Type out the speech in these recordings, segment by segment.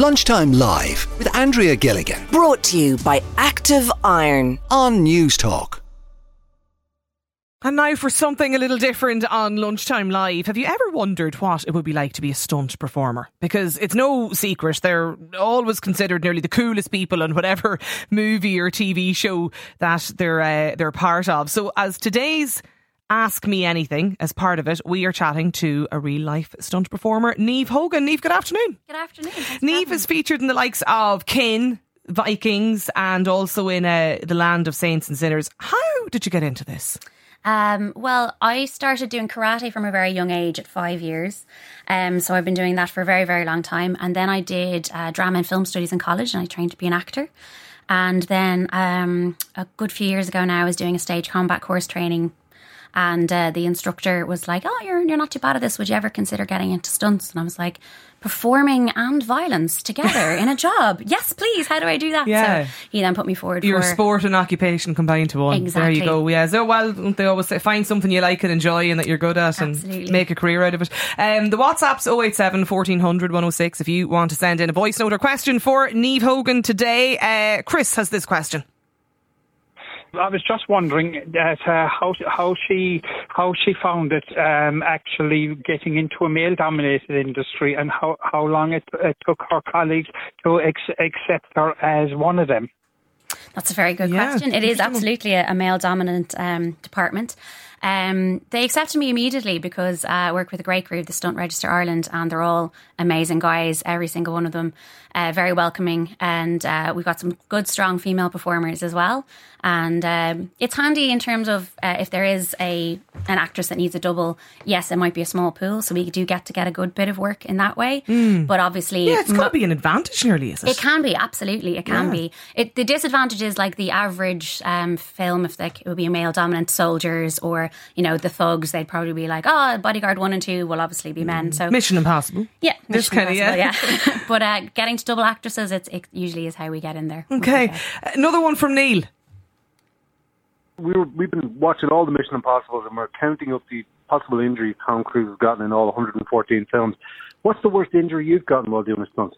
Lunchtime Live with Andrea Gilligan Brought to you by Active Iron. on Newstalk. And now for something a little different on Lunchtime Live. Have you ever wondered what it would be like to be a stunt performer? Because it's no secret, they're always considered nearly the coolest people in whatever movie or TV show that they're uh, they're part of. So as today's Ask Me Anything, as part of it, we are chatting to a real life stunt performer, Niamh Hogan. Niamh, good afternoon. Good afternoon. Thanks Niamh is featured in the likes of Kin, Vikings, and also in uh, The Land of Saints and Sinners. How did you get into this? Um, well, I started doing karate from a very young age at five years. Um, so I've been doing that for a very, very long time. And then I did uh, drama and film studies in college and I trained to be an actor. And then um, a good few years ago now, I was doing a stage combat course training. And uh, the instructor was like, "Oh, you're you're not too bad at this. Would you ever consider getting into stunts?" And I was like, "Performing and violence together in a job? Yes, please. How do I do that?" Yeah. So he then put me forward Your for sport and occupation combined to one. Exactly. There you go. Yeah. So, well, they always say find something you like and enjoy and that you're good at and make a career out of it. Um, the WhatsApp's 087 1400 106 if you want to send in a voice note or question for Niamh Hogan today. Uh, Chris has this question. I was just wondering that uh, how how she how she found it um, actually getting into a male dominated industry and how how long it, it took her colleagues to ex- accept her as one of them. That's a very good Yeah, question. It is absolutely a, a male dominant um, department. Um, they accepted me immediately because uh, I work with a great group, the Stunt Register Ireland, and they're all amazing guys, every single one of them, uh, very welcoming. And uh, we've got some good, strong female performers as well. And um, it's handy in terms of uh, if there is a an actress that needs a double, yes, it might be a small pool, so we do get to get a good bit of work in that way. But obviously, Hmm. Yeah, it's got to be an advantage, nearly, is it? it can be absolutely. It can Yeah. be. It, the disadvantage is like the average um, film. If like it would be a male dominant soldiers or you know the thugs, they'd probably be like, oh, bodyguard one and two will obviously be men. So Mission Impossible. yeah, This Mission kinda, yeah. Impossible, yeah. but uh, getting to double actresses, it's, it usually is how we get in there. Okay. Another one from Neil. We were, we've been watching all the Mission Impossibles and we're counting up the possible injuries Tom Cruise has gotten in all 114 films. What's the worst injury you've gotten while doing a stunt?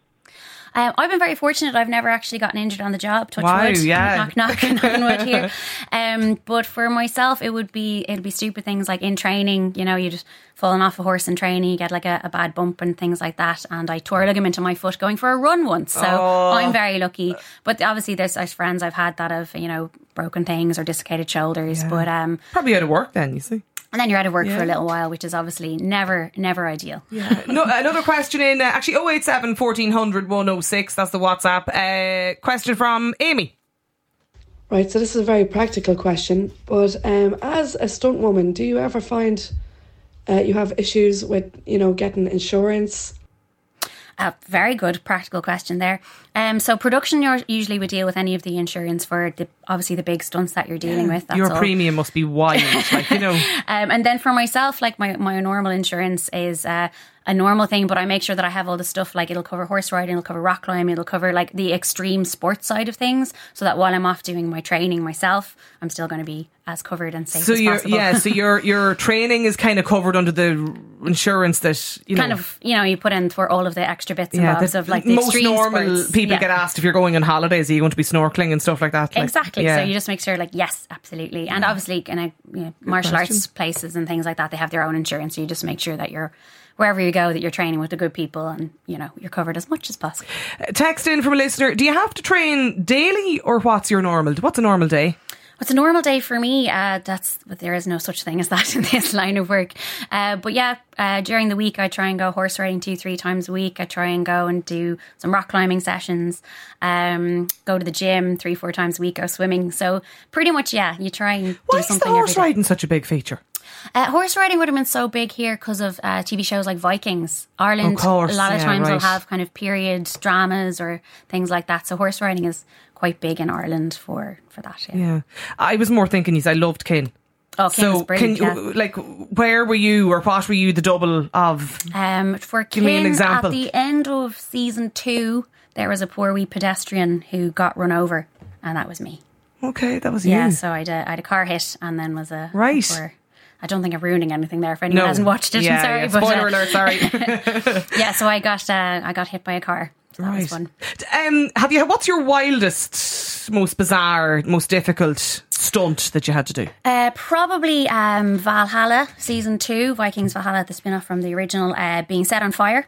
Um, I've been very fortunate. I've never actually gotten injured on the job. Touch Wow, wood. yeah. Knock, knock, knock on wood here. Um, but for myself, it would be it'd be stupid things like in training. You know, you just falling off a horse in training, you get like a, a bad bump and things like that. And I tore a ligament in my foot going for a run once. So Oh. I'm very lucky. But obviously, there's, there's friends I've had that have you know broken things or dislocated shoulders. But um, Probably out of work then, you see. And then you're out of work Yeah. for a little while, which is obviously never never ideal. Yeah. no, another question in uh, actually 087 1400 106. That's the WhatsApp. Uh, question from Amy. Right, so this is a very practical question, but um, as a stunt woman, do you ever find uh, you have issues with, you know, getting insurance? A very good practical question there. Um, so production usually would deal with any of the insurance for the obviously the big stunts that you're dealing with. That's Your all. premium must be wild. like, you know. Um, and then for myself, like my, my normal insurance is uh, a normal thing, but I make sure that I have all the stuff like it'll cover horse riding, it'll cover rock climbing, it'll cover like the extreme sports side of things, so that while I'm off doing my training myself, I'm still going to be as covered and safe So as your possible. yeah, so your your training is kind of covered under the insurance that you kind know, of you know you put in for all of the extra bits and yeah, bobs that of like the most extreme normal sports. people Yeah. get asked if you're going on holidays, are you going to be snorkeling and stuff like that? Like, Exactly. Yeah. So you just make sure, like, yes, absolutely. And obviously, kind of you know, martial arts places and things like that, they have their own insurance. So you just make sure that you're wherever you go, that you're training with the good people, and you know you're covered as much as possible. Text in from a listener. Do you have to train daily or what's your normal? What's a normal day? What's a normal day for me? Uh, that's but there is no such thing as that in this line of work. Uh, but yeah, uh, during the week I try and go horse riding two, three times a week. I try and go and do some rock climbing sessions. Um, go to the gym three, four times a week. Go swimming. So pretty much, yeah, you try and Why do is the horse riding such a big feature? Uh, horse riding would have been so big here because of uh, TV shows like Vikings. Ireland, Of course, a lot of yeah, times right. will have kind of period dramas or things like that. So horse riding is quite big in Ireland for for that. Yeah. Yeah, I was more thinking. Is I loved Kin. Oh, King so can yeah. you like where were you or what were you the double of? Um, for Give me an example. At the end of season two, there was a poor wee pedestrian who got run over, and that was me. Okay, that was Yeah, you. Yeah, so I had, a, I had a car hit, and then was a Right. a poor- I don't think I'm ruining anything there. If anyone no, hasn't watched it, Yeah, I'm sorry. yeah. but, Spoiler uh, alert. Sorry. yeah, so I got uh, I got hit by a car So that was fun. Um, have you? What's your wildest, most bizarre, most difficult stunt that you had to do? Uh, probably um, Valhalla season two, Vikings Valhalla, the spin off from the original, uh, being set on fire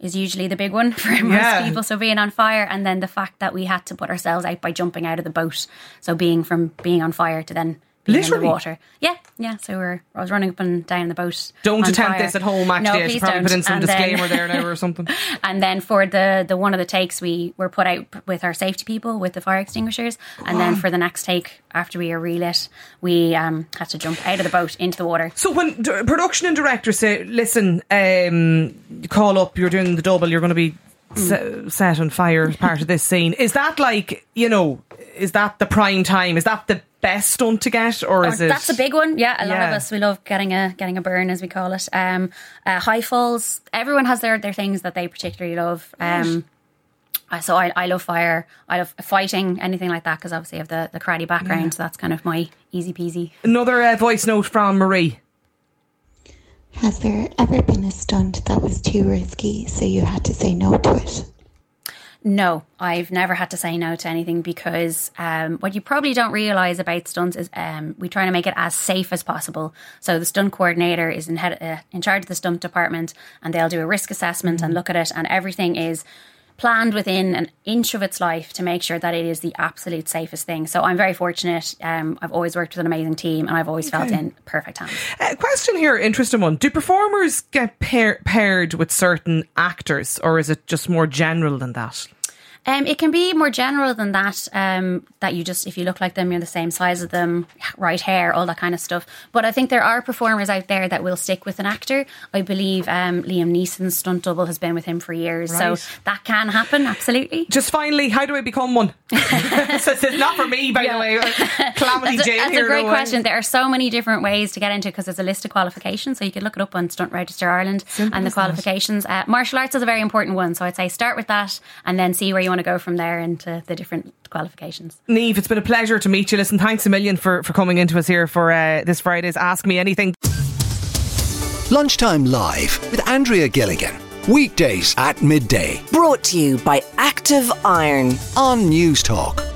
is usually the big one for most Yeah. people. So being on fire, and then the fact that we had to put ourselves out by jumping out of the boat. So being from being on fire to then being in Literally? the water. Yeah, yeah. So we're I was running up and down in the boat. Don't attempt fire. this at home. Actually, no, please probably don't. put in some And then- disclaimer there now or something. and then for the the one of the takes, we were put out with our safety people with the fire extinguishers, and then for the next take, after we are relit, we um, had to jump out of the boat into the water. So when d- production and director say, "Listen, um, call up. You're doing the double. You're going to be se- set on fire as part of this scene." Is that like you know? Is that the prime time? Is that the best stunt to get, or is Oh, it? That's a big one. Yeah, a lot Yeah. of us we love getting a getting a burn as we call it. Um, uh, high falls. Everyone has their their things that they particularly love. Um, uh, so I, I love fire. I love fighting, anything like that, because obviously I have the, the karate background. So that's kind of my easy peasy. Another uh, voice note from Marie. Has there ever been a stunt that was too risky, so you had to say no to it? No, I've never had to say no to anything because um, what you probably don't realize about stunts is um, we try to make it as safe as possible. So the stunt coordinator is in, head, uh, in charge of the stunt department, and they'll do a risk assessment and look at it, and everything is planned within an inch of its life to make sure that it is the absolute safest thing. So I'm very fortunate. Um, I've always worked with an amazing team, and I've always felt in perfect hands. Uh, question here, interesting one. Do performers get pair- paired with certain actors, or is it just more general than that? Um, it can be more general than that. Um, that you just, if you look like them, you're the same size as them, right hair, all that kind of stuff. But I think there are performers out there that will stick with an actor. I believe um, Liam Neeson's stunt double has been with him for years, Right. so that can happen. Absolutely. Just finally, how do I become one? so it's not for me, by the way. Calamity That's, a, Jane that's here. a great question. There are so many different ways to get into because there's a list of qualifications. So you can look it up on Stunt Register Ireland and the qualifications. Uh, martial arts is a very important one. So I'd say start with that and then see where you want to go from there into the different qualifications. Niamh, it's been a pleasure to meet you. Listen, thanks a million for, for coming into us here for uh, this Friday's Ask Me Anything. Lunchtime Live with Andrea Gilligan. Weekdays at midday Brought to you by Active Iron. on Newstalk.